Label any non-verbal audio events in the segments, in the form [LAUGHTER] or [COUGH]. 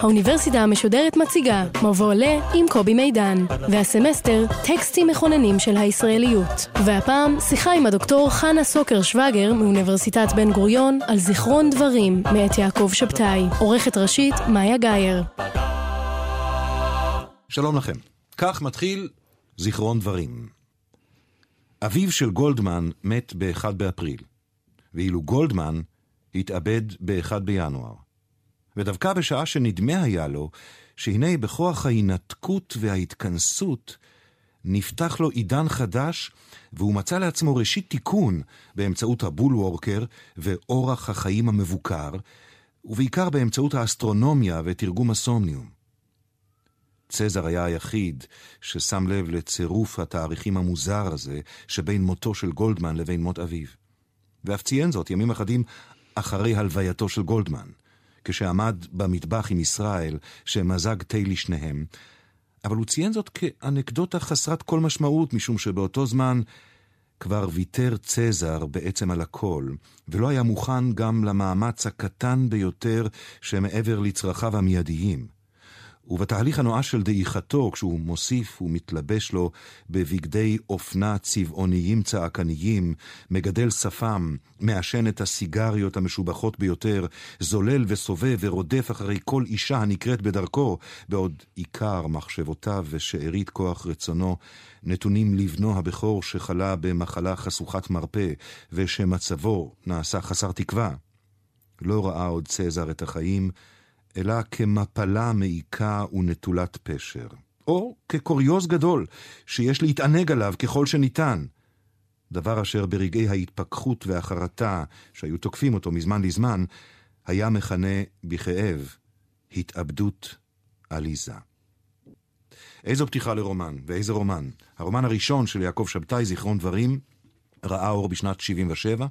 האוניברסיטה המשודרת מציגה מבוא ל עם קובי מידן, והסמסטר טקסטים מכוננים של הישראליות. והפעם שיחה עם הדוקטור חנה סוקר שווגר מאוניברסיטת בן גוריון על זיכרון דברים מאת יעקב שבתאי, עורכת ראשית מאיה גאייר. שלום לכם. כך מתחיל זיכרון דברים. אביו של גולדמן מת ב-1 באפריל, ואילו גולדמן התאבד ב-1 בינואר. ודווקא בשעה שנדמה היה לו שהנה בכוח ההינתקות וההתכנסות נפתח לו עידן חדש, והוא מצא לעצמו ראשית תיקון באמצעות הבולוורקר ואורח החיים המבוקר, ובעיקר באמצעות האסטרונומיה ותרגום הסומניום. צזר היה היחיד ששם לב לצירוף התאריכים המוזר הזה שבין מותו של גולדמן לבין מות אביו. ואף ציין זאת ימים אחדים אחרי הלווייתו של גולדמן. כשעמד במטבח עם ישראל, שמזג תה לשניהם, אבל הוא ציין זאת כאנקדוטה חסרת כל משמעות, משום שבאותו זמן כבר ויתר צזר בעצם על הכל, ולא היה מוכן גם למאמץ הקטן ביותר שמעבר לצרכיו המיידיים. ובתהליך הנואש של דעיכתו, כשהוא מוסיף ומתלבש לו בבגדי אופנה צבעוניים צעקניים, מגדל שפם, מעשן את הסיגריות המשובחות ביותר, זולל וסובב ורודף אחרי כל אישה הנקראת בדרכו, בעוד עיקר מחשבותיו ושארית כוח רצונו נתונים לבנו הבכור שחלה במחלה חשוכת מרפא, ושמצבו נעשה חסר תקווה. לא ראה עוד צזר את החיים, אלא כמפלה מעיקה ונטולת פשר, או כקוריוז גדול שיש להתענג עליו ככל שניתן. דבר אשר ברגעי ההתפכחות והחרטה שהיו תוקפים אותו מזמן לזמן, היה מכנה בכאב התאבדות עליזה. איזו פתיחה לרומן, ואיזה רומן. הרומן הראשון של יעקב שבתאי, זיכרון דברים, ראה אור בשנת 77,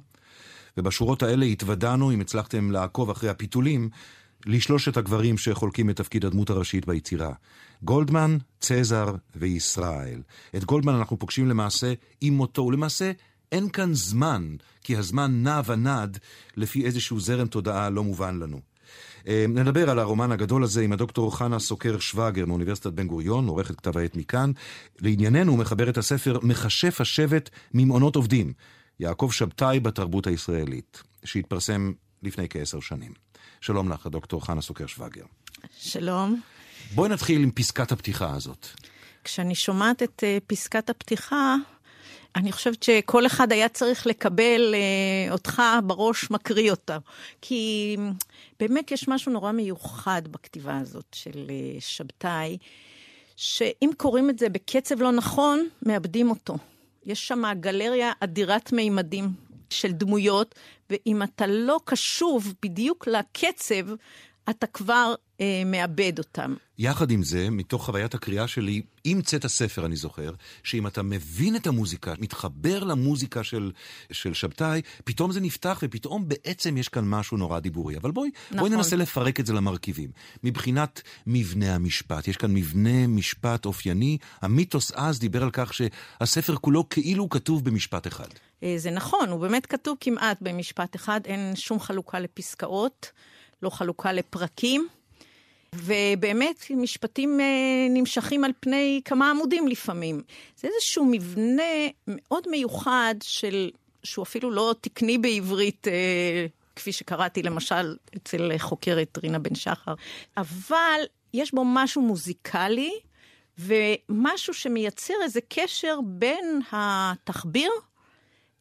ובשורות האלה התוודענו, אם הצלחתם לעקוב אחרי הפיתולים, לשלושת הגברים שחולקים את תפקיד הדמות הראשית ביצירה. גולדמן, צזר וישראל. את גולדמן אנחנו פוגשים למעשה עם מותו, ולמעשה אין כאן זמן, כי הזמן נע ונד לפי איזשהו זרם תודעה לא מובן לנו. אה, נדבר על הרומן הגדול הזה עם הדוקטור חנה סוקר שווגר מאוניברסיטת בן גוריון, עורכת כתב העת מכאן. לענייננו הוא מחבר את הספר מכשף השבט ממעונות עובדים, יעקב שבתאי בתרבות הישראלית, שהתפרסם לפני כעשר שנים. שלום לך, דוקטור חנה סוקר שווגר. שלום. בואי נתחיל עם פסקת הפתיחה הזאת. כשאני שומעת את uh, פסקת הפתיחה, אני חושבת שכל אחד היה צריך לקבל uh, אותך בראש מקריא אותה. כי באמת יש משהו נורא מיוחד בכתיבה הזאת של uh, שבתאי, שאם קוראים את זה בקצב לא נכון, מאבדים אותו. יש שם גלריה אדירת מימדים של דמויות, ואם אתה לא קשוב בדיוק לקצב, אתה כבר אה, מאבד אותם. יחד עם זה, מתוך חוויית הקריאה שלי, עם צאת הספר, אני זוכר, שאם אתה מבין את המוזיקה, מתחבר למוזיקה של, של שבתאי, פתאום זה נפתח ופתאום בעצם יש כאן משהו נורא דיבורי. אבל בואי, נכון. בואי ננסה לפרק את זה למרכיבים. מבחינת מבנה המשפט, יש כאן מבנה משפט אופייני. המיתוס אז דיבר על כך שהספר כולו כאילו כתוב במשפט אחד. אה, זה נכון, הוא באמת כתוב כמעט במשפט אחד, אין שום חלוקה לפסקאות, לא חלוקה לפרקים. ובאמת, משפטים אה, נמשכים על פני כמה עמודים לפעמים. זה איזשהו מבנה מאוד מיוחד של, שהוא אפילו לא תקני בעברית, אה, כפי שקראתי למשל אצל חוקרת רינה בן שחר, אבל יש בו משהו מוזיקלי ומשהו שמייצר איזה קשר בין התחביר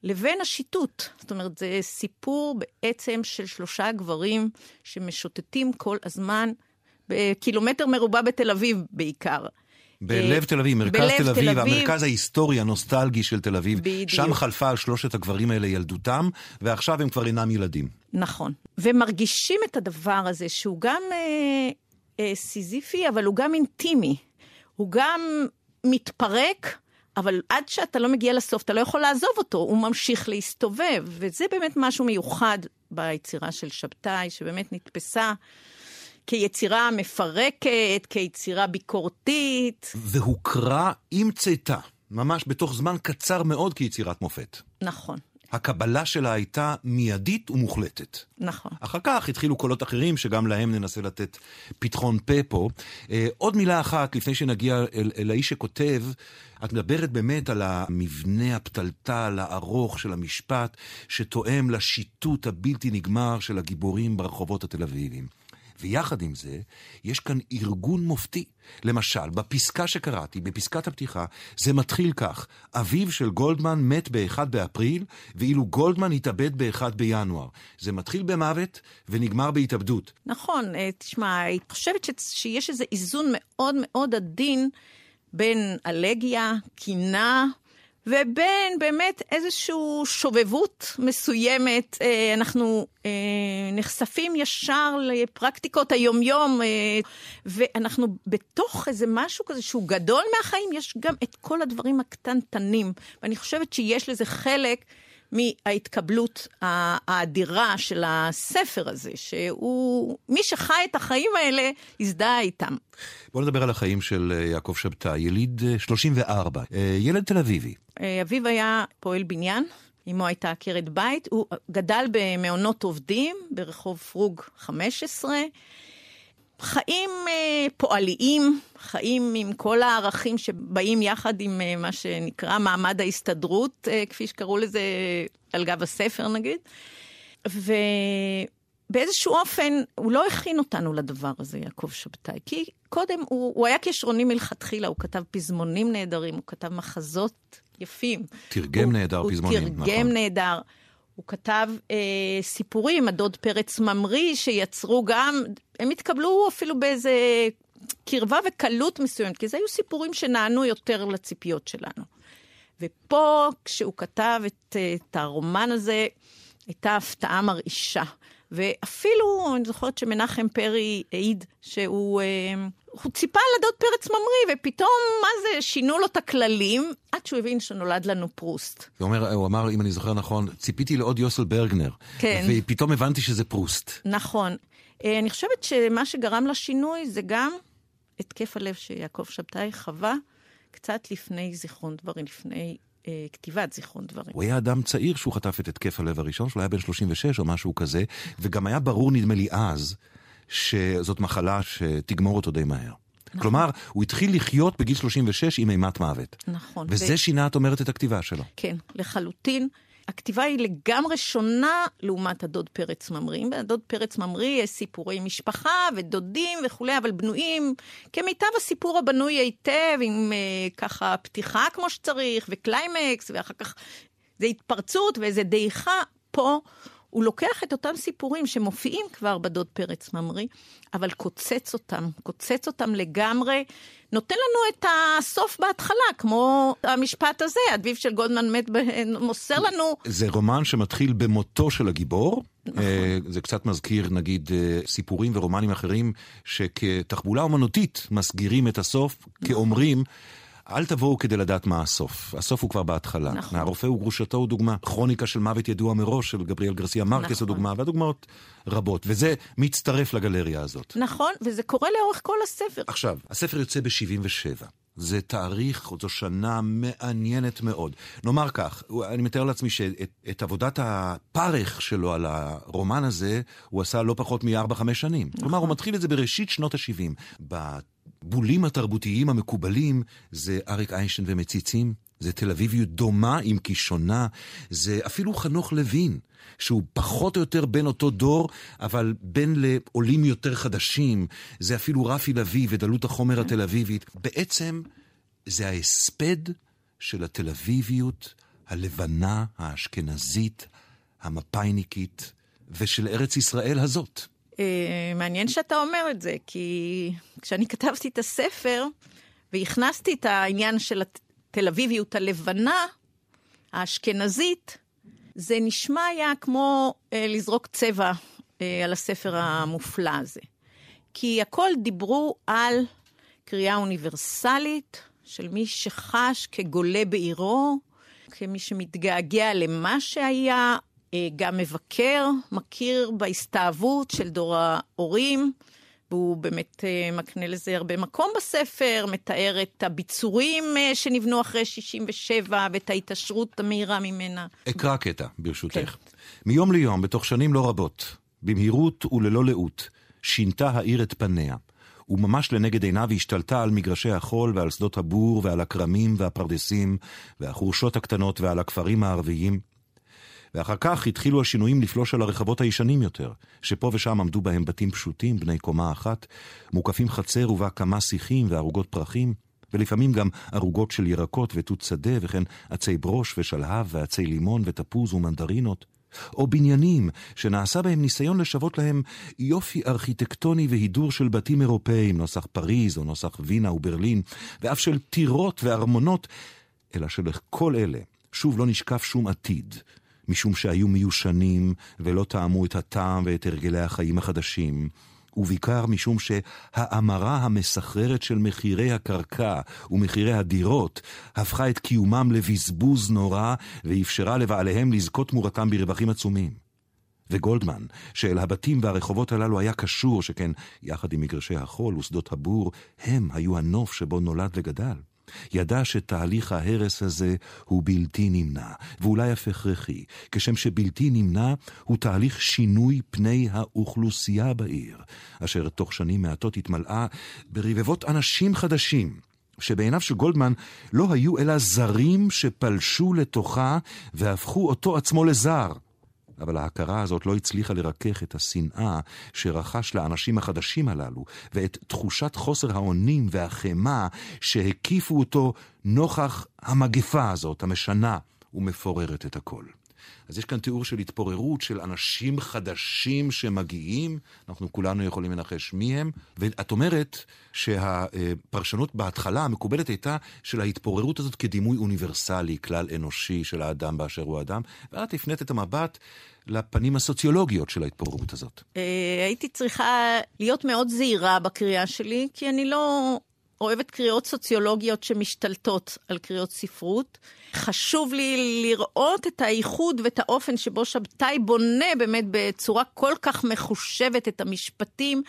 לבין השיטוט. זאת אומרת, זה סיפור בעצם של שלושה גברים שמשוטטים כל הזמן בקילומטר מרובע בתל אביב בעיקר. בלב תל אביב, מרכז תל אביב, תל אביב, המרכז ההיסטורי הנוסטלגי של תל אביב. בדיוק. שם חלפה על שלושת הגברים האלה ילדותם, ועכשיו הם כבר אינם ילדים. נכון. ומרגישים את הדבר הזה, שהוא גם אה, אה, סיזיפי, אבל הוא גם אינטימי. הוא גם מתפרק, אבל עד שאתה לא מגיע לסוף, אתה לא יכול לעזוב אותו, הוא ממשיך להסתובב, וזה באמת משהו מיוחד ביצירה של שבתאי, שבאמת נתפסה כיצירה מפרקת, כיצירה ביקורתית. והוכרה עם צאתה, ממש בתוך זמן קצר מאוד כיצירת מופת. נכון. הקבלה שלה הייתה מיידית ומוחלטת. נכון. אחר כך התחילו קולות אחרים, שגם להם ננסה לתת פתחון פה פה. אה, עוד מילה אחת, לפני שנגיע אל, אל האיש שכותב, את מדברת באמת על המבנה הפתלתל הארוך של המשפט, שתואם לשיטוט הבלתי נגמר של הגיבורים ברחובות התל אביביים. ויחד עם זה, יש כאן ארגון מופתי. למשל, בפסקה שקראתי, בפסקת הפתיחה, זה מתחיל כך: אביו של גולדמן מת ב-1 באפריל, ואילו גולדמן התאבד ב-1 בינואר. זה מתחיל במוות ונגמר בהתאבדות. נכון, אה, תשמע, אני חושבת שיש איזה איזון מאוד מאוד עדין בין אלגיה, קינה, ובין באמת איזושהי שובבות מסוימת. אה, אנחנו אה, נחשפים ישר לפרקטיקות היומיום, אה, ואנחנו בתוך איזה משהו כזה שהוא גדול מהחיים, יש גם את כל הדברים הקטנטנים. ואני חושבת שיש לזה חלק. מההתקבלות האדירה של הספר הזה, שהוא, מי שחי את החיים האלה, הזדהה איתם. בואו נדבר על החיים של אה, יעקב שבתאי, יליד 34, אה, אה, ילד תל אביבי. אביו היה פועל בניין, אמו הייתה עקרת בית, הוא גדל במעונות עובדים ברחוב פרוג 15. חיים אה, פועליים, חיים עם כל הערכים שבאים יחד עם אה, מה שנקרא מעמד ההסתדרות, אה, כפי שקראו לזה על גב הספר נגיד. ובאיזשהו אופן הוא לא הכין אותנו לדבר הזה, יעקב שבתאי, כי קודם הוא, הוא היה כישרוני מלכתחילה, הוא כתב פזמונים נהדרים, הוא כתב מחזות יפים. תרגם הוא, נהדר הוא פזמונים, נכון. הוא תרגם נהדר. הוא כתב אה, סיפורים, הדוד פרץ ממריא, שיצרו גם, הם התקבלו אפילו באיזה קרבה וקלות מסוימת, כי זה היו סיפורים שנענו יותר לציפיות שלנו. ופה, כשהוא כתב את, את הרומן הזה, הייתה הפתעה מרעישה. ואפילו, אני זוכרת שמנחם פרי העיד שהוא אה, ציפה לדוד פרץ ממריא, ופתאום, מה זה, שינו לו את הכללים, עד שהוא הבין שנולד לנו פרוסט. הוא, אומר, הוא אמר, אם אני זוכר נכון, ציפיתי לעוד יוסל ברגנר. כן. ופתאום הבנתי שזה פרוסט. נכון. אה, אני חושבת שמה שגרם לשינוי זה גם התקף הלב שיעקב שבתאי חווה קצת לפני זיכרון דברים, לפני אה, כתיבת זיכרון דברים. הוא היה אדם צעיר שהוא חטף את התקף הלב הראשון שלו, היה בן 36 או משהו כזה, וגם היה ברור, נדמה לי אז, שזאת מחלה שתגמור אותו די מהר. נכון. כלומר, הוא התחיל לחיות בגיל 36 עם אימת מוות. נכון. וזה ו... שינה, את אומרת, את הכתיבה שלו. כן, לחלוטין. הכתיבה היא לגמרי שונה לעומת הדוד פרץ ממריא. בדוד פרץ ממריא יש סיפורי משפחה ודודים וכולי, אבל בנויים כמיטב הסיפור הבנוי היטב, עם uh, ככה פתיחה כמו שצריך, וקליימקס, ואחר כך זה התפרצות ואיזה דעיכה. פה הוא לוקח את אותם סיפורים שמופיעים כבר בדוד פרץ ממריא, אבל קוצץ אותם, קוצץ אותם לגמרי, נותן לנו את הסוף בהתחלה, כמו המשפט הזה, אביו של גולדמן מת, מוסר לנו... זה רומן שמתחיל במותו של הגיבור. נכון. אה, זה קצת מזכיר, נגיד, אה, סיפורים ורומנים אחרים, שכתחבולה אומנותית מסגירים את הסוף, נכון. כאומרים... אל תבואו כדי לדעת מה הסוף. הסוף הוא כבר בהתחלה. נכון. הרופא וגרושתו הוא דוגמה. כרוניקה של מוות ידוע מראש של גבריאל גרסיה מרקס נכון. הוא דוגמה, והדוגמאות רבות. וזה מצטרף לגלריה הזאת. נכון, וזה קורה לאורך כל הספר. עכשיו, הספר יוצא ב-77. זה תאריך, זו שנה מעניינת מאוד. נאמר כך, אני מתאר לעצמי שאת עבודת הפרך שלו על הרומן הזה, הוא עשה לא פחות מ-4-5 שנים. נכון. כלומר, הוא מתחיל את זה בראשית שנות ה-70. הבולים התרבותיים המקובלים זה אריק איינשטיין ומציצים, זה תל אביביות דומה אם כי שונה, זה אפילו חנוך לוין, שהוא פחות או יותר בין אותו דור, אבל בין לעולים יותר חדשים, זה אפילו רפי לביא ודלות החומר התל אביבית. בעצם זה ההספד של התל אביביות הלבנה, האשכנזית, המפאיניקית, ושל ארץ ישראל הזאת. אה, מעניין שאתה אומר את זה, כי כשאני כתבתי את הספר והכנסתי את העניין של התל אביביות הלבנה, האשכנזית, זה נשמע היה כמו אה, לזרוק צבע אה, על הספר המופלא הזה. כי הכל דיברו על קריאה אוניברסלית של מי שחש כגולה בעירו, כמי שמתגעגע למה שהיה, גם מבקר, מכיר בהסתאבות של דור ההורים, והוא באמת אה, מקנה לזה הרבה מקום בספר, מתאר את הביצורים אה, שנבנו אחרי 67' ואת ההתעשרות המהירה ממנה. אקרא קטע, ברשותך. כן. מיום ליום, בתוך שנים לא רבות, במהירות וללא לאות, שינתה העיר את פניה. וממש לנגד עיניו השתלטה על מגרשי החול ועל שדות הבור ועל הכרמים והפרדסים והחורשות הקטנות ועל הכפרים הערביים. ואחר כך התחילו השינויים לפלוש על הרחבות הישנים יותר, שפה ושם עמדו בהם בתים פשוטים, בני קומה אחת, מוקפים חצר ובה כמה שיחים וערוגות פרחים, ולפעמים גם ערוגות של ירקות ותות שדה, וכן עצי ברוש ושלהב ועצי לימון ותפוז ומנדרינות. או בניינים שנעשה בהם ניסיון לשוות להם יופי ארכיטקטוני והידור של בתים אירופאיים, נוסח פריז או נוסח וינה וברלין, ואף של טירות וארמונות, אלא שלכל אלה שוב לא נשקף שום עתיד, משום שהיו מיושנים ולא טעמו את הטעם ואת הרגלי החיים החדשים. ובעיקר משום שהאמרה המסחררת של מחירי הקרקע ומחירי הדירות הפכה את קיומם לבזבוז נורא ואפשרה לבעליהם לזכות תמורתם ברווחים עצומים. וגולדמן, שאל הבתים והרחובות הללו היה קשור, שכן יחד עם מגרשי החול ושדות הבור, הם היו הנוף שבו נולד וגדל. ידע שתהליך ההרס הזה הוא בלתי נמנע, ואולי אף הכרחי, כשם שבלתי נמנע הוא תהליך שינוי פני האוכלוסייה בעיר, אשר תוך שנים מעטות התמלאה ברבבות אנשים חדשים. שבעיניו של גולדמן לא היו אלא זרים שפלשו לתוכה והפכו אותו עצמו לזר. אבל ההכרה הזאת לא הצליחה לרכך את השנאה שרכש לאנשים החדשים הללו, ואת תחושת חוסר האונים והחמאה שהקיפו אותו נוכח המגפה הזאת, המשנה ומפוררת את הכל. אז יש כאן תיאור של התפוררות של אנשים חדשים שמגיעים, אנחנו כולנו יכולים לנחש מי הם, ואת אומרת שהפרשנות בהתחלה המקובלת הייתה של ההתפוררות הזאת כדימוי אוניברסלי, כלל אנושי של האדם באשר הוא אדם, ואת הפנית את המבט לפנים הסוציולוגיות של ההתפוררות הזאת. אה, הייתי צריכה להיות מאוד זהירה בקריאה שלי, כי אני לא אוהבת קריאות סוציולוגיות שמשתלטות על קריאות ספרות. חשוב לי לראות את האיחוד ואת האופן שבו שבתאי בונה באמת בצורה כל כך מחושבת את המשפטים.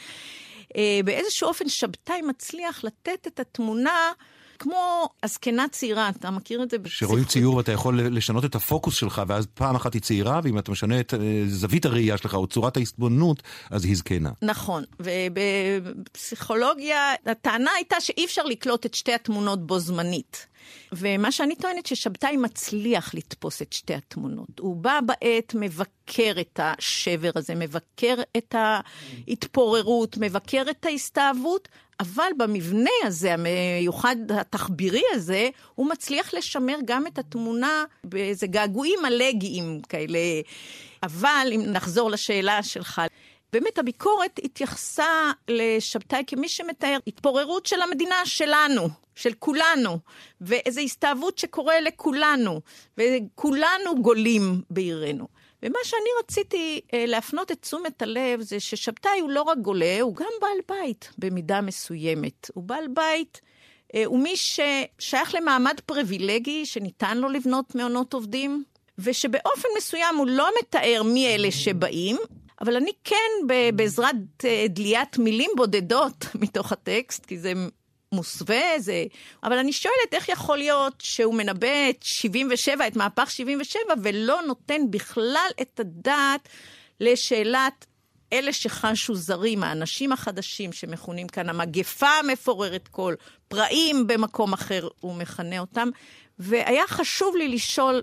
אה, באיזשהו אופן שבתאי מצליח לתת את התמונה כמו הזקנה צעירה, אתה מכיר את זה? שרואים ציור ואתה יכול לשנות את הפוקוס שלך, ואז פעם אחת היא צעירה, ואם אתה משנה את אה, זווית הראייה שלך או צורת ההסתבוננות, אז היא זקנה. נכון, ובפסיכולוגיה הטענה הייתה שאי אפשר לקלוט את שתי התמונות בו זמנית. ומה שאני טוענת ששבתאי מצליח לתפוס את שתי התמונות. הוא בא בעת, מבקר את השבר הזה, מבקר את ההתפוררות, מבקר את ההסתאבות, אבל במבנה הזה, המיוחד התחבירי הזה, הוא מצליח לשמר גם את התמונה באיזה געגועים אלגיים כאלה. אבל אם נחזור לשאלה שלך, באמת הביקורת התייחסה לשבתאי כמי שמתאר התפוררות של המדינה שלנו, של כולנו, ואיזו הסתאבות שקורה לכולנו, וכולנו גולים בעירנו. ומה שאני רציתי אה, להפנות את תשומת הלב זה ששבתאי הוא לא רק גולה, הוא גם בעל בית במידה מסוימת. הוא בעל בית, אה, הוא מי ששייך למעמד פריבילגי שניתן לו לבנות מעונות עובדים, ושבאופן מסוים הוא לא מתאר מי אלה שבאים, אבל אני כן, בעזרת אה, דליית מילים בודדות [LAUGHS] מתוך הטקסט, כי זה מוסווה, זה... אבל אני שואלת, איך יכול להיות שהוא מנבא את 77, את מהפך 77, ולא נותן בכלל את הדעת לשאלת אלה שחשו זרים, האנשים החדשים שמכונים כאן המגפה המפוררת כל, פראים במקום אחר, הוא מכנה אותם. והיה חשוב לי לשאול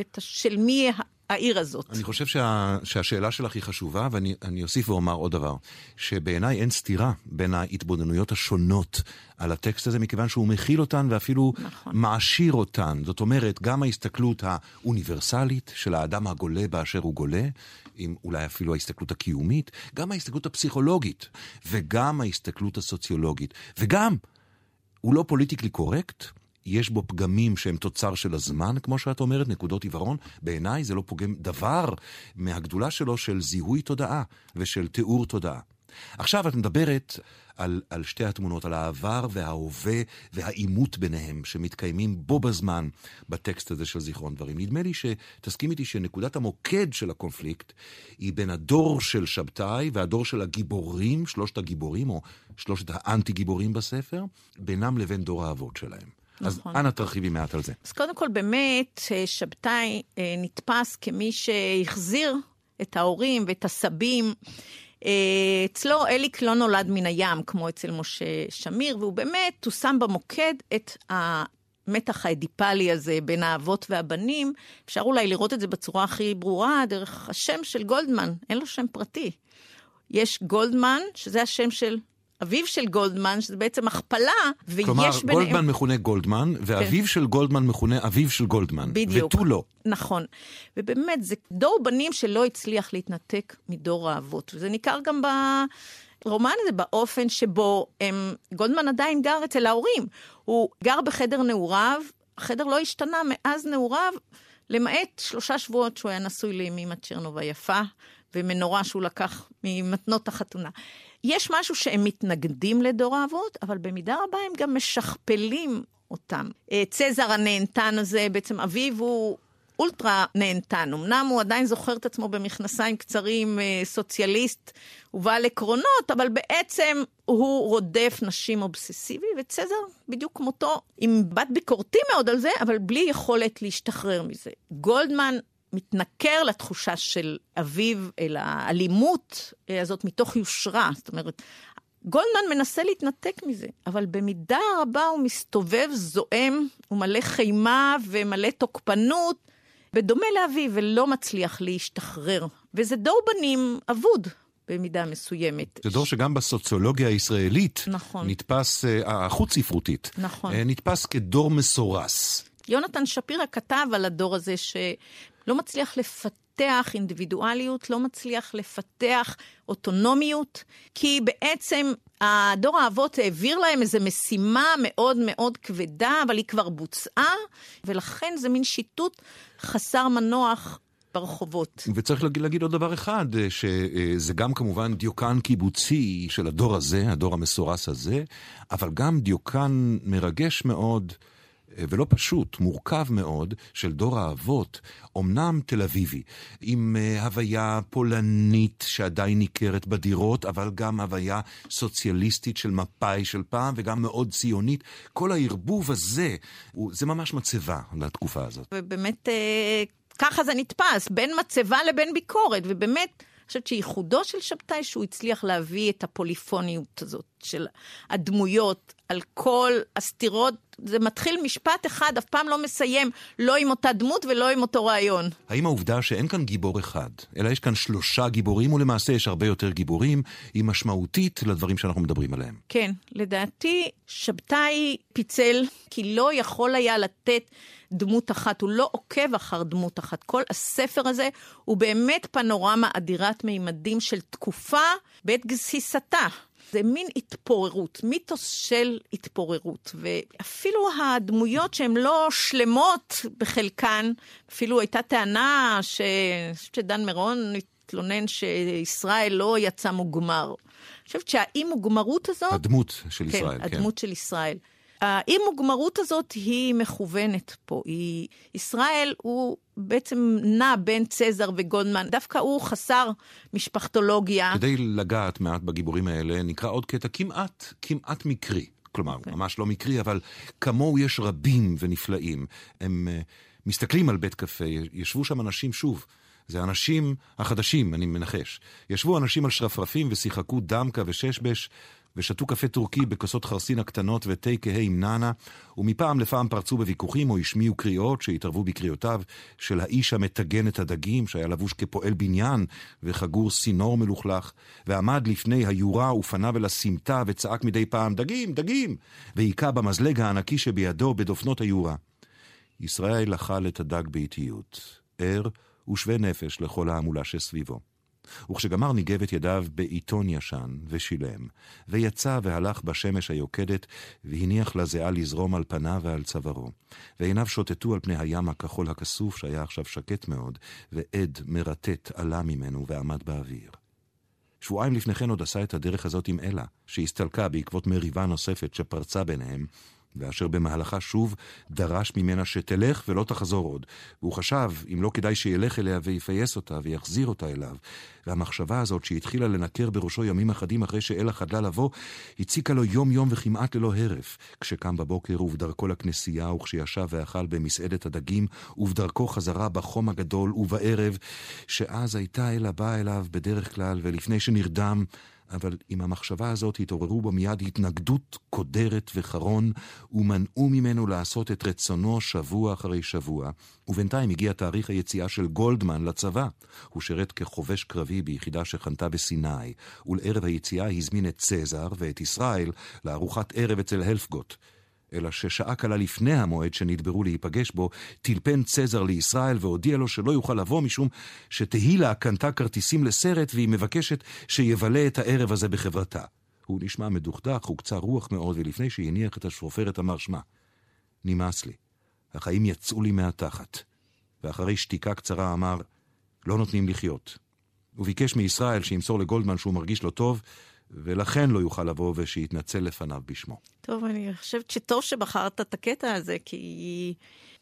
את, של מי העיר הזאת. אני חושב שה, שהשאלה שלך היא חשובה, ואני אוסיף ואומר עוד דבר, שבעיניי אין סתירה בין ההתבוננויות השונות על הטקסט הזה, מכיוון שהוא מכיל אותן ואפילו נכון. מעשיר אותן. זאת אומרת, גם ההסתכלות האוניברסלית של האדם הגולה באשר הוא גולה, עם אולי אפילו ההסתכלות הקיומית, גם ההסתכלות הפסיכולוגית, וגם ההסתכלות הסוציולוגית, וגם, הוא לא פוליטיקלי קורקט, יש בו פגמים שהם תוצר של הזמן, כמו שאת אומרת, נקודות עיוורון. בעיניי זה לא פוגם דבר מהגדולה שלו של זיהוי תודעה ושל תיאור תודעה. עכשיו את מדברת על, על שתי התמונות, על העבר וההווה והעימות ביניהם, שמתקיימים בו בזמן בטקסט הזה של זיכרון דברים. נדמה לי שתסכים איתי שנקודת המוקד של הקונפליקט היא בין הדור של שבתאי והדור של הגיבורים, שלושת הגיבורים, או שלושת האנטי-גיבורים בספר, בינם לבין דור האבות שלהם. נכון. אז אנא תרחיבי מעט על זה. אז קודם כל, באמת, אה, שבתאי אה, נתפס כמי שהחזיר את ההורים ואת הסבים. אה, אצלו אליק לא נולד מן הים, כמו אצל משה שמיר, והוא באמת, הוא שם במוקד את המתח האדיפלי הזה בין האבות והבנים. אפשר אולי לראות את זה בצורה הכי ברורה דרך השם של גולדמן, אין לו שם פרטי. יש גולדמן, שזה השם של אביו של גולדמן, שזה בעצם הכפלה, ויש כלומר, ביניהם... כלומר, גולדמן מכונה גולדמן, ואביו כן. של גולדמן מכונה אביו של גולדמן. בדיוק. ותו לא. נכון. ובאמת, זה דור בנים שלא הצליח להתנתק מדור האבות. וזה ניכר גם ברומן הזה, באופן שבו הם... גולדמן עדיין גר אצל ההורים. הוא גר בחדר נעוריו, החדר לא השתנה מאז נעוריו, למעט שלושה שבועות שהוא היה נשוי לאמי צ'רנוב היפה, ומנורה שהוא לקח ממתנות החתונה. יש משהו שהם מתנגדים לדור האבות, אבל במידה רבה הם גם משכפלים אותם. אה, צזר הנהנתן הזה, בעצם אביו הוא אולטרה נהנתן. אמנם הוא עדיין זוכר את עצמו במכנסיים קצרים, אה, סוציאליסט ובעל עקרונות, אבל בעצם הוא רודף נשים אובססיבי, וצזר בדיוק כמותו, עם בת ביקורתי מאוד על זה, אבל בלי יכולת להשתחרר מזה. גולדמן מתנכר לתחושה של אביו אל האלימות הזאת מתוך יושרה. זאת אומרת, גולדמן מנסה להתנתק מזה, אבל במידה רבה הוא מסתובב זועם, הוא מלא חימה ומלא תוקפנות, בדומה לאביו, ולא מצליח להשתחרר. וזה דור בנים אבוד. במידה מסוימת. זה דור שגם בסוציולוגיה הישראלית נכון. נתפס, אה, החוץ-ספרותית, נכון. אה, נתפס כדור מסורס. יונתן שפירא כתב על הדור הזה שלא מצליח לפתח אינדיבידואליות, לא מצליח לפתח אוטונומיות, כי בעצם הדור האבות העביר להם איזו משימה מאוד מאוד כבדה, אבל היא כבר בוצעה, ולכן זה מין שיטוט חסר מנוח ברחובות. וצריך להגיד, להגיד עוד דבר אחד, שזה גם כמובן דיוקן קיבוצי של הדור הזה, הדור המסורס הזה, אבל גם דיוקן מרגש מאוד. ולא פשוט, מורכב מאוד, של דור האבות, אמנם תל אביבי, עם אה, הוויה פולנית שעדיין ניכרת בדירות, אבל גם הוויה סוציאליסטית של מפא"י של פעם, וגם מאוד ציונית. כל הערבוב הזה, זה ממש מצבה לתקופה הזאת. ובאמת, אה, ככה זה נתפס, בין מצבה לבין ביקורת, ובאמת... אני חושבת שייחודו של שבתאי שהוא הצליח להביא את הפוליפוניות הזאת של הדמויות על כל הסתירות. זה מתחיל משפט אחד, אף פעם לא מסיים, לא עם אותה דמות ולא עם אותו רעיון. האם העובדה שאין כאן גיבור אחד, אלא יש כאן שלושה גיבורים, ולמעשה יש הרבה יותר גיבורים, היא משמעותית לדברים שאנחנו מדברים עליהם? כן, לדעתי שבתאי פיצל, כי לא יכול היה לתת דמות אחת, הוא לא עוקב אחר דמות אחת. כל הספר הזה הוא באמת פנורמה אדירת מימדים של תקופה בעת גסיסתה. זה מין התפוררות, מיתוס של התפוררות. ואפילו הדמויות שהן לא שלמות בחלקן, אפילו הייתה טענה ש... שדן מירון התלונן שישראל לא יצא מוגמר. אני חושבת שהאי מוגמרות הזאת... הדמות של כן, ישראל, כן. הדמות של ישראל. האי מוגמרות הזאת היא מכוונת פה. היא, ישראל הוא בעצם נע בין צזר וגולדמן, דווקא הוא חסר משפחתולוגיה. כדי לגעת מעט בגיבורים האלה, נקרא עוד קטע כמעט, כמעט מקרי. כלומר, okay. אוקיי. ממש לא מקרי, אבל כמוהו יש רבים ונפלאים. הם uh, מסתכלים על בית קפה, ישבו שם אנשים, שוב, זה האנשים החדשים, אני מנחש. ישבו אנשים על שרפרפים ושיחקו דמקה וששבש, ושתו קפה טורקי בכוסות חרסינה קטנות ותה כהה עם נאנה, ומפעם לפעם פרצו בוויכוחים או השמיעו קריאות שהתערבו בקריאותיו של האיש המטגן את הדגים, שהיה לבוש כפועל בניין וחגור סינור מלוכלך, ועמד לפני היורה ופניו אל הסמטה וצעק מדי פעם, דגים, דגים! והיכה במזלג הענקי שבידו בדופנות היורה. ישראל אכל את הדג באיטיות, ער ושווה נפש לכל ההמולה שסביבו. וכשגמר ניגב את ידיו בעיתון ישן, ושילם, ויצא והלך בשמש היוקדת, והניח לזיעה לזרום על פניו ועל צווארו. ועיניו שוטטו על פני הים הכחול הכסוף, שהיה עכשיו שקט מאוד, ועד מרטט עלה ממנו ועמד באוויר. שבועיים לפני כן עוד עשה את הדרך הזאת עם אלה, שהסתלקה בעקבות מריבה נוספת שפרצה ביניהם, ואשר במהלכה שוב דרש ממנה שתלך ולא תחזור עוד. והוא חשב, אם לא כדאי שילך אליה ויפייס אותה ויחזיר אותה אליו. והמחשבה הזאת, שהתחילה לנקר בראשו ימים אחדים אחרי שאלה חדלה לבוא, הציקה לו יום-יום וכמעט ללא הרף. כשקם בבוקר ובדרכו לכנסייה, וכשישב ואכל במסעדת הדגים, ובדרכו חזרה בחום הגדול ובערב, שאז הייתה אלה באה אליו בדרך כלל, ולפני שנרדם, אבל עם המחשבה הזאת התעוררו בו מיד התנגדות קודרת וחרון, ומנעו ממנו לעשות את רצונו שבוע אחרי שבוע. ובינתיים הגיע תאריך היציאה של גולדמן לצבא. הוא שירת כחובש קרבי ביחידה שחנתה בסיני, ולערב היציאה הזמין את צזר ואת ישראל לארוחת ערב אצל הלפגוט. אלא ששעה קלה לפני המועד שנדברו להיפגש בו, טלפן צזר לישראל והודיע לו שלא יוכל לבוא משום שתהילה קנתה כרטיסים לסרט והיא מבקשת שיבלה את הערב הזה בחברתה. הוא נשמע מדוכדך וקצר רוח מאוד, ולפני שהניח את השפופרת אמר, שמע, נמאס לי, החיים יצאו לי מהתחת. ואחרי שתיקה קצרה אמר, לא נותנים לחיות. הוא ביקש מישראל שימסור לגולדמן שהוא מרגיש לא טוב, ולכן לא יוכל לבוא ושיתנצל לפניו בשמו. טוב, אני חושבת שטוב שבחרת את הקטע הזה, כי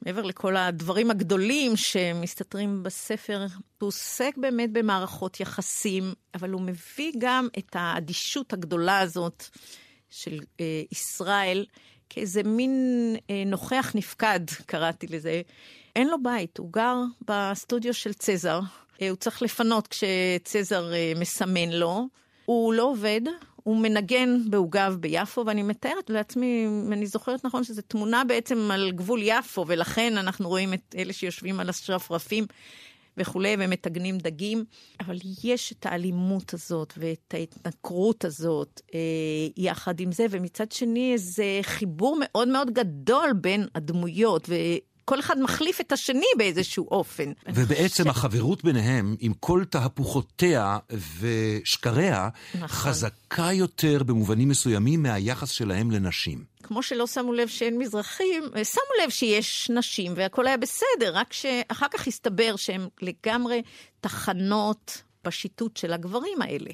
מעבר לכל הדברים הגדולים שמסתתרים בספר, הוא עוסק באמת במערכות יחסים, אבל הוא מביא גם את האדישות הגדולה הזאת של אה, ישראל כאיזה מין אה, נוכח נפקד, קראתי לזה. אין לו בית, הוא גר בסטודיו של צזר. אה, הוא צריך לפנות כשצזר אה, מסמן לו. הוא לא עובד, הוא מנגן בעוגב ביפו, ואני מתארת לעצמי, אם אני זוכרת נכון, שזו תמונה בעצם על גבול יפו, ולכן אנחנו רואים את אלה שיושבים על השרפרפים וכולי, ומטגנים דגים. אבל יש את האלימות הזאת ואת ההתנכרות הזאת אה, יחד עם זה, ומצד שני איזה חיבור מאוד מאוד גדול בין הדמויות. כל אחד מחליף את השני באיזשהו אופן. ובעצם ש... החברות ביניהם, עם כל תהפוכותיה ושקריה, נכון. חזקה יותר במובנים מסוימים מהיחס שלהם לנשים. כמו שלא שמו לב שאין מזרחים, שמו לב שיש נשים והכל היה בסדר, רק שאחר כך הסתבר שהם לגמרי תחנות בשיטוט של הגברים האלה.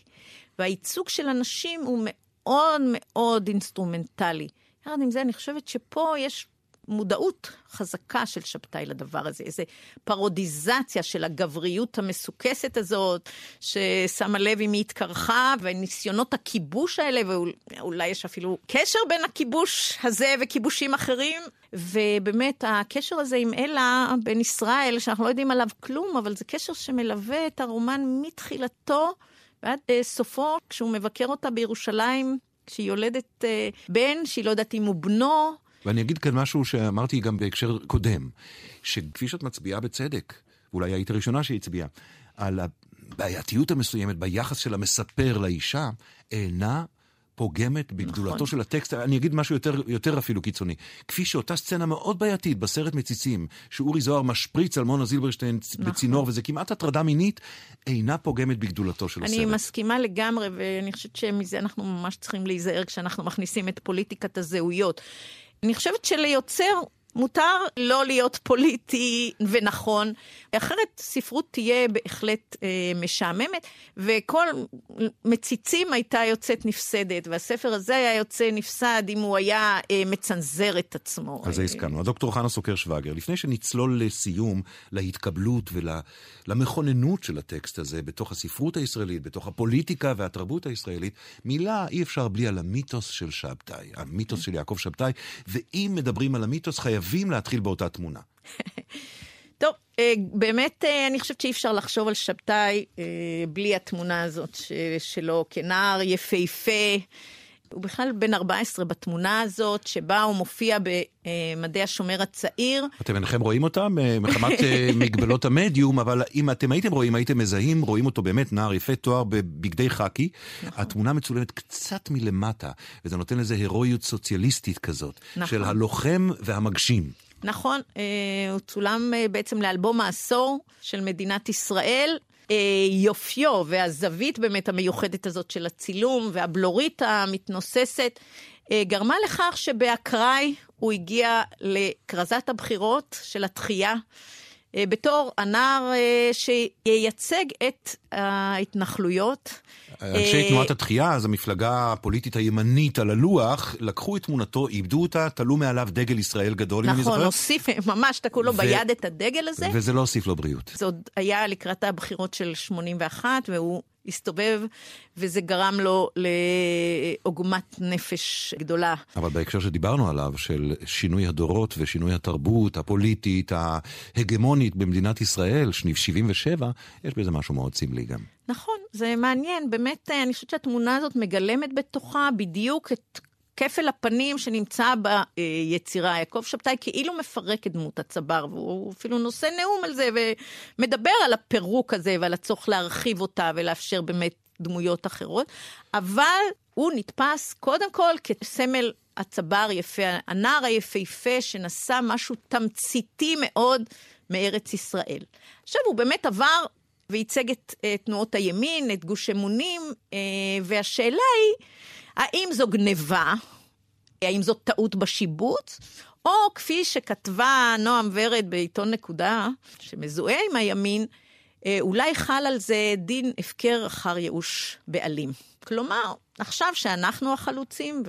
והייצוג של הנשים הוא מאוד מאוד אינסטרומנטלי. יחד עם זה, אני חושבת שפה יש מודעות חזקה של שבתאי לדבר הזה, איזו פרודיזציה של הגבריות המסוכסת הזאת, ששמה לב אם היא התקרחה, וניסיונות הכיבוש האלה, ואולי יש אפילו קשר בין הכיבוש הזה וכיבושים אחרים, ובאמת הקשר הזה עם אלה, בין ישראל, שאנחנו לא יודעים עליו כלום, אבל זה קשר שמלווה את הרומן מתחילתו ועד uh, סופו, כשהוא מבקר אותה בירושלים. כשהיא יולדת uh, בן, שהיא לא יודעת אם הוא בנו, ואני אגיד כאן משהו שאמרתי גם בהקשר קודם, שכפי שאת מצביעה בצדק, ואולי היית הראשונה שהצביעה, על הבעייתיות המסוימת ביחס של המספר לאישה, אינה פוגמת בגדולתו נכון. של הטקסט. אני אגיד משהו יותר, יותר אפילו קיצוני. כפי שאותה סצנה מאוד בעייתית בסרט מציצים, שאורי זוהר משפריץ על מונה זילברשטיין נכון. בצינור, וזה כמעט הטרדה מינית, אינה פוגמת בגדולתו של אני הסרט. אני מסכימה לגמרי, ואני חושבת שמזה אנחנו ממש צריכים להיזהר כשאנחנו מכניסים את פוליטיקת הזהויות. אני חושבת שליוצר מותר לא להיות פוליטי ונכון, אחרת ספרות תהיה בהחלט אה, משעממת, וכל מציצים הייתה יוצאת נפסדת, והספר הזה היה יוצא נפסד אם הוא היה אה, מצנזר את עצמו. על זה הסכמנו. הדוקטור חנה סוקר שווגר, לפני שנצלול לסיום, להתקבלות ולמכוננות של הטקסט הזה בתוך הספרות הישראלית, בתוך הפוליטיקה והתרבות הישראלית, מילה אי אפשר בלי על המיתוס של שבתאי, המיתוס של יעקב שבתאי, ואם מדברים על המיתוס, חייבים להתחיל באותה תמונה. [LAUGHS] טוב, אה, באמת אה, אני חושבת שאי אפשר לחשוב על שבתאי אה, בלי התמונה הזאת שלו כנער יפהפה. הוא בכלל בן 14 בתמונה הזאת, שבה הוא מופיע במדי השומר הצעיר. אתם אינכם רואים אותם מחמת [LAUGHS] מגבלות המדיום, אבל אם אתם הייתם רואים, הייתם מזהים, רואים אותו באמת נער יפה תואר בבגדי חאקי. נכון. התמונה מצולמת קצת מלמטה, וזה נותן לזה הירואיות סוציאליסטית כזאת, נכון. של הלוחם והמגשים. נכון, אה, הוא צולם אה, בעצם לאלבום העשור של מדינת ישראל. אה, יופיו והזווית באמת המיוחדת הזאת של הצילום והבלורית המתנוססת גרמה לכך שבאקראי הוא הגיע לכרזת הבחירות של התחייה. אה, בתור הנער אה, שייצג את ההתנחלויות. אנשי תנועת התחייה, אז המפלגה הפוליטית הימנית על הלוח, לקחו את תמונתו, איבדו אותה, תלו מעליו דגל ישראל גדול, אם אני זוכר. נכון, הוסיף, [LAUGHS] ממש תקעו לו ביד את הדגל הזה. וזה לא הוסיף לו בריאות. זה עוד היה לקראת הבחירות של 81, והוא הסתובב, וזה גרם לו לעוגמת נפש גדולה. אבל בהקשר שדיברנו עליו, של שינוי הדורות ושינוי התרבות הפוליטית, ההגמונית במדינת ישראל, שניב 77, יש בזה משהו מאוד סמלי גם. נכון, זה מעניין. באמת, אני חושבת שהתמונה הזאת מגלמת בתוכה בדיוק את כפל הפנים שנמצא ביצירה. יעקב שבתאי כאילו מפרק את דמות הצבר, והוא אפילו נושא נאום על זה, ומדבר על הפירוק הזה ועל הצורך להרחיב אותה ולאפשר באמת דמויות אחרות, אבל הוא נתפס קודם כל כסמל הצבר יפה, הנער היפהפה שנשא משהו תמציתי מאוד מארץ ישראל. עכשיו, הוא באמת עבר וייצג את תנועות הימין, את גוש אמונים, והשאלה היא, האם זו גניבה? האם זו טעות בשיבוץ? או כפי שכתבה נועם ורד בעיתון נקודה, שמזוהה עם הימין, אולי חל על זה דין הפקר אחר ייאוש בעלים. כלומר, עכשיו שאנחנו החלוצים,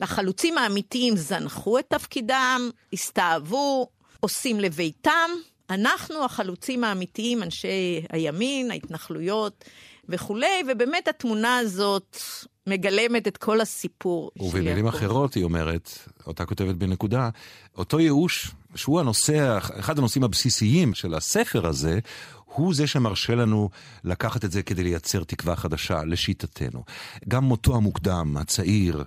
והחלוצים האמיתיים זנחו את תפקידם, הסתאבו, עושים לביתם, אנחנו החלוצים האמיתיים, אנשי הימין, ההתנחלויות וכולי, ובאמת התמונה הזאת מגלמת את כל הסיפור. ובמילים אחרות, היא אומרת, אותה כותבת בנקודה, אותו ייאוש, שהוא הנושא, אחד הנושאים הבסיסיים של הספר הזה, הוא זה שמרשה לנו לקחת את זה כדי לייצר תקווה חדשה, לשיטתנו. גם מותו המוקדם, הצעיר,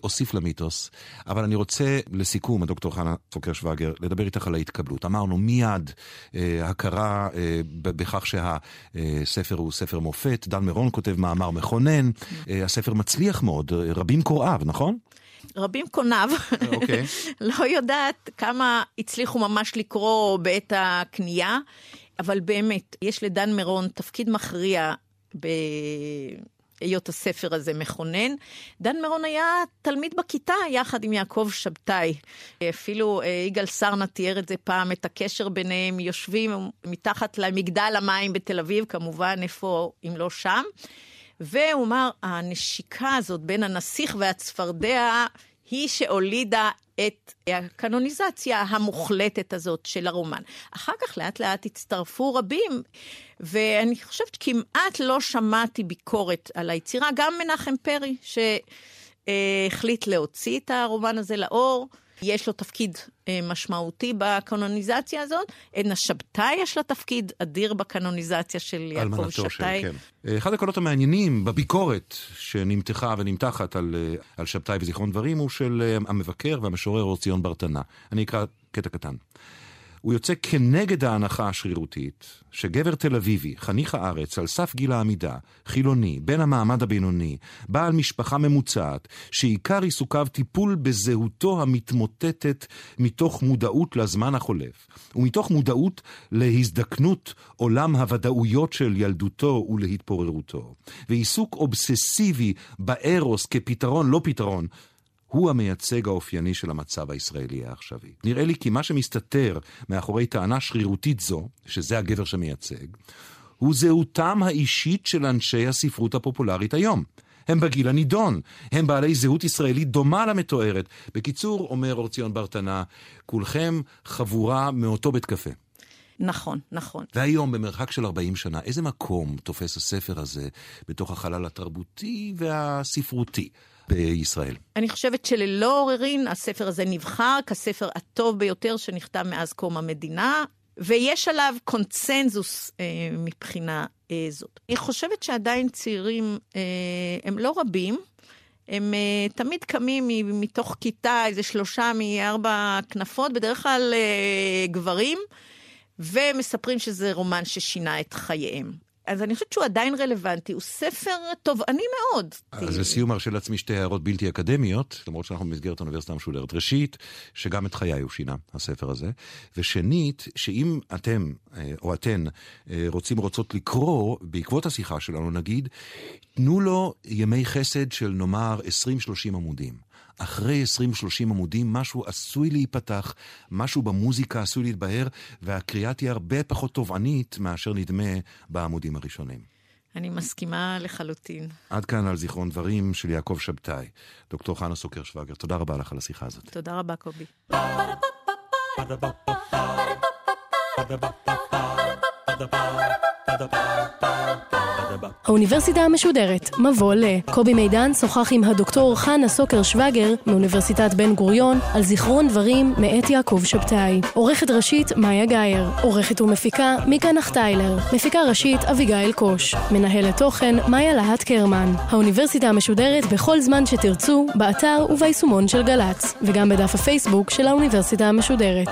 הוסיף למיתוס, אבל אני רוצה, לסיכום, הדוקטור חנה סוקר שווגר, לדבר איתך על ההתקבלות. אמרנו מיד אה, הכרה אה, בכך שהספר הוא ספר מופת, דן מירון כותב מאמר מכונן, אה, הספר מצליח מאוד, רבים קוראיו, נכון? רבים קוניו, okay. אוקיי. [LAUGHS] לא יודעת כמה הצליחו ממש לקרוא בעת הקנייה. אבל באמת, יש לדן מירון תפקיד מכריע בהיות הספר הזה מכונן. דן מירון היה תלמיד בכיתה יחד עם יעקב שבתאי. אפילו אה, יגאל סרנה תיאר את זה פעם, את הקשר ביניהם, יושבים מתחת למגדל המים בתל אביב, כמובן, איפה אם לא שם. והוא אמר, הנשיקה הזאת בין הנסיך והצפרדע היא שהולידה את הקנוניזציה המוחלטת הזאת של הרומן. אחר כך לאט לאט הצטרפו רבים, ואני חושבת שכמעט לא שמעתי ביקורת על היצירה, גם מנחם פרי, שהחליט להוציא את הרומן הזה לאור. יש לו תפקיד אה, משמעותי בקנוניזציה הזאת. עדנה שבתאי יש לה תפקיד אדיר בקנוניזציה של יעקב שבתאי. כן. אחד הקולות המעניינים בביקורת שנמתחה ונמתחת על, אה, על שבתאי וזיכרון דברים הוא של אה, המבקר והמשורר ציון ברטנה. אני אקרא קטע קטן. הוא יוצא כנגד ההנחה השרירותית שגבר תל אביבי, חניך הארץ, על סף גיל העמידה, חילוני, בן המעמד הבינוני, בעל משפחה ממוצעת, שעיקר עיסוקיו טיפול בזהותו המתמוטטת מתוך מודעות לזמן החולף, ומתוך מודעות להזדקנות עולם הוודאויות של ילדותו ולהתפוררותו, ועיסוק אובססיבי בארוס כפתרון לא פתרון, הוא המייצג האופייני של המצב הישראלי העכשווי. נראה לי כי מה שמסתתר מאחורי טענה שרירותית זו, שזה הגבר שמייצג, הוא זהותם האישית של אנשי הספרות הפופולרית היום. הם בגיל הנידון, הם בעלי זהות ישראלית דומה למתוארת. בקיצור, אומר אור ציון ברטנה, כולכם חבורה מאותו בית קפה. נכון, נכון. והיום, במרחק של 40 שנה, איזה מקום תופס הספר הזה בתוך החלל התרבותי והספרותי? בישראל. אני חושבת שללא עוררין הספר הזה נבחר כספר הטוב ביותר שנכתב מאז קום המדינה, ויש עליו קונצנזוס אה, מבחינה אה, זאת. אני חושבת שעדיין צעירים אה, הם לא רבים. הם uh, תמיד קמים מתוך כיתה, איזה שלושה מארבע כנפות, בדרך כלל uh, גברים, ומספרים שזה רומן ששינה את חייהם. אז אני חושבת שהוא עדיין רלוונטי, הוא ספר תובעני מאוד. אז לסיום ארשה לעצמי שתי הערות בלתי אקדמיות, למרות שאנחנו במסגרת האוניברסיטה המשודרת. ראשית, שגם את חיי הוא שינה, הספר הזה. ושנית, שאם אתם אה, או אתן אה, רוצים רוצות לקרוא, בעקבות השיחה שלנו נגיד, תנו לו ימי חסד של נאמר 20-30 עמודים. אחרי 20-30 עמודים משהו עשוי להיפתח, משהו במוזיקה עשוי להתבהר, והקריאה תהיה הרבה פחות תובענית מאשר נדמה בעמודים הראשונים. אני מסכימה לחלוטין. עד כאן על זיכרון דברים של יעקב שבתאי. דוקטור חנה סוקר שווגר, תודה רבה לך על השיחה הזאת. תודה רבה, קובי. האוניברסיטה המשודרת, מבוא ל. קובי מידן שוחח עם הדוקטור חנה סוקר שווגר מאוניברסיטת בן גוריון על זיכרון דברים מאת יעקב שבתאי. עורכת ראשית מאיה גאייר. עורכת ומפיקה מיקה נחטיילר. מפיקה ראשית אביגיל קוש. מנהלת תוכן מאיה להט קרמן. האוניברסיטה המשודרת בכל זמן שתרצו, באתר וביישומון של גל"צ, וגם בדף הפייסבוק של האוניברסיטה המשודרת.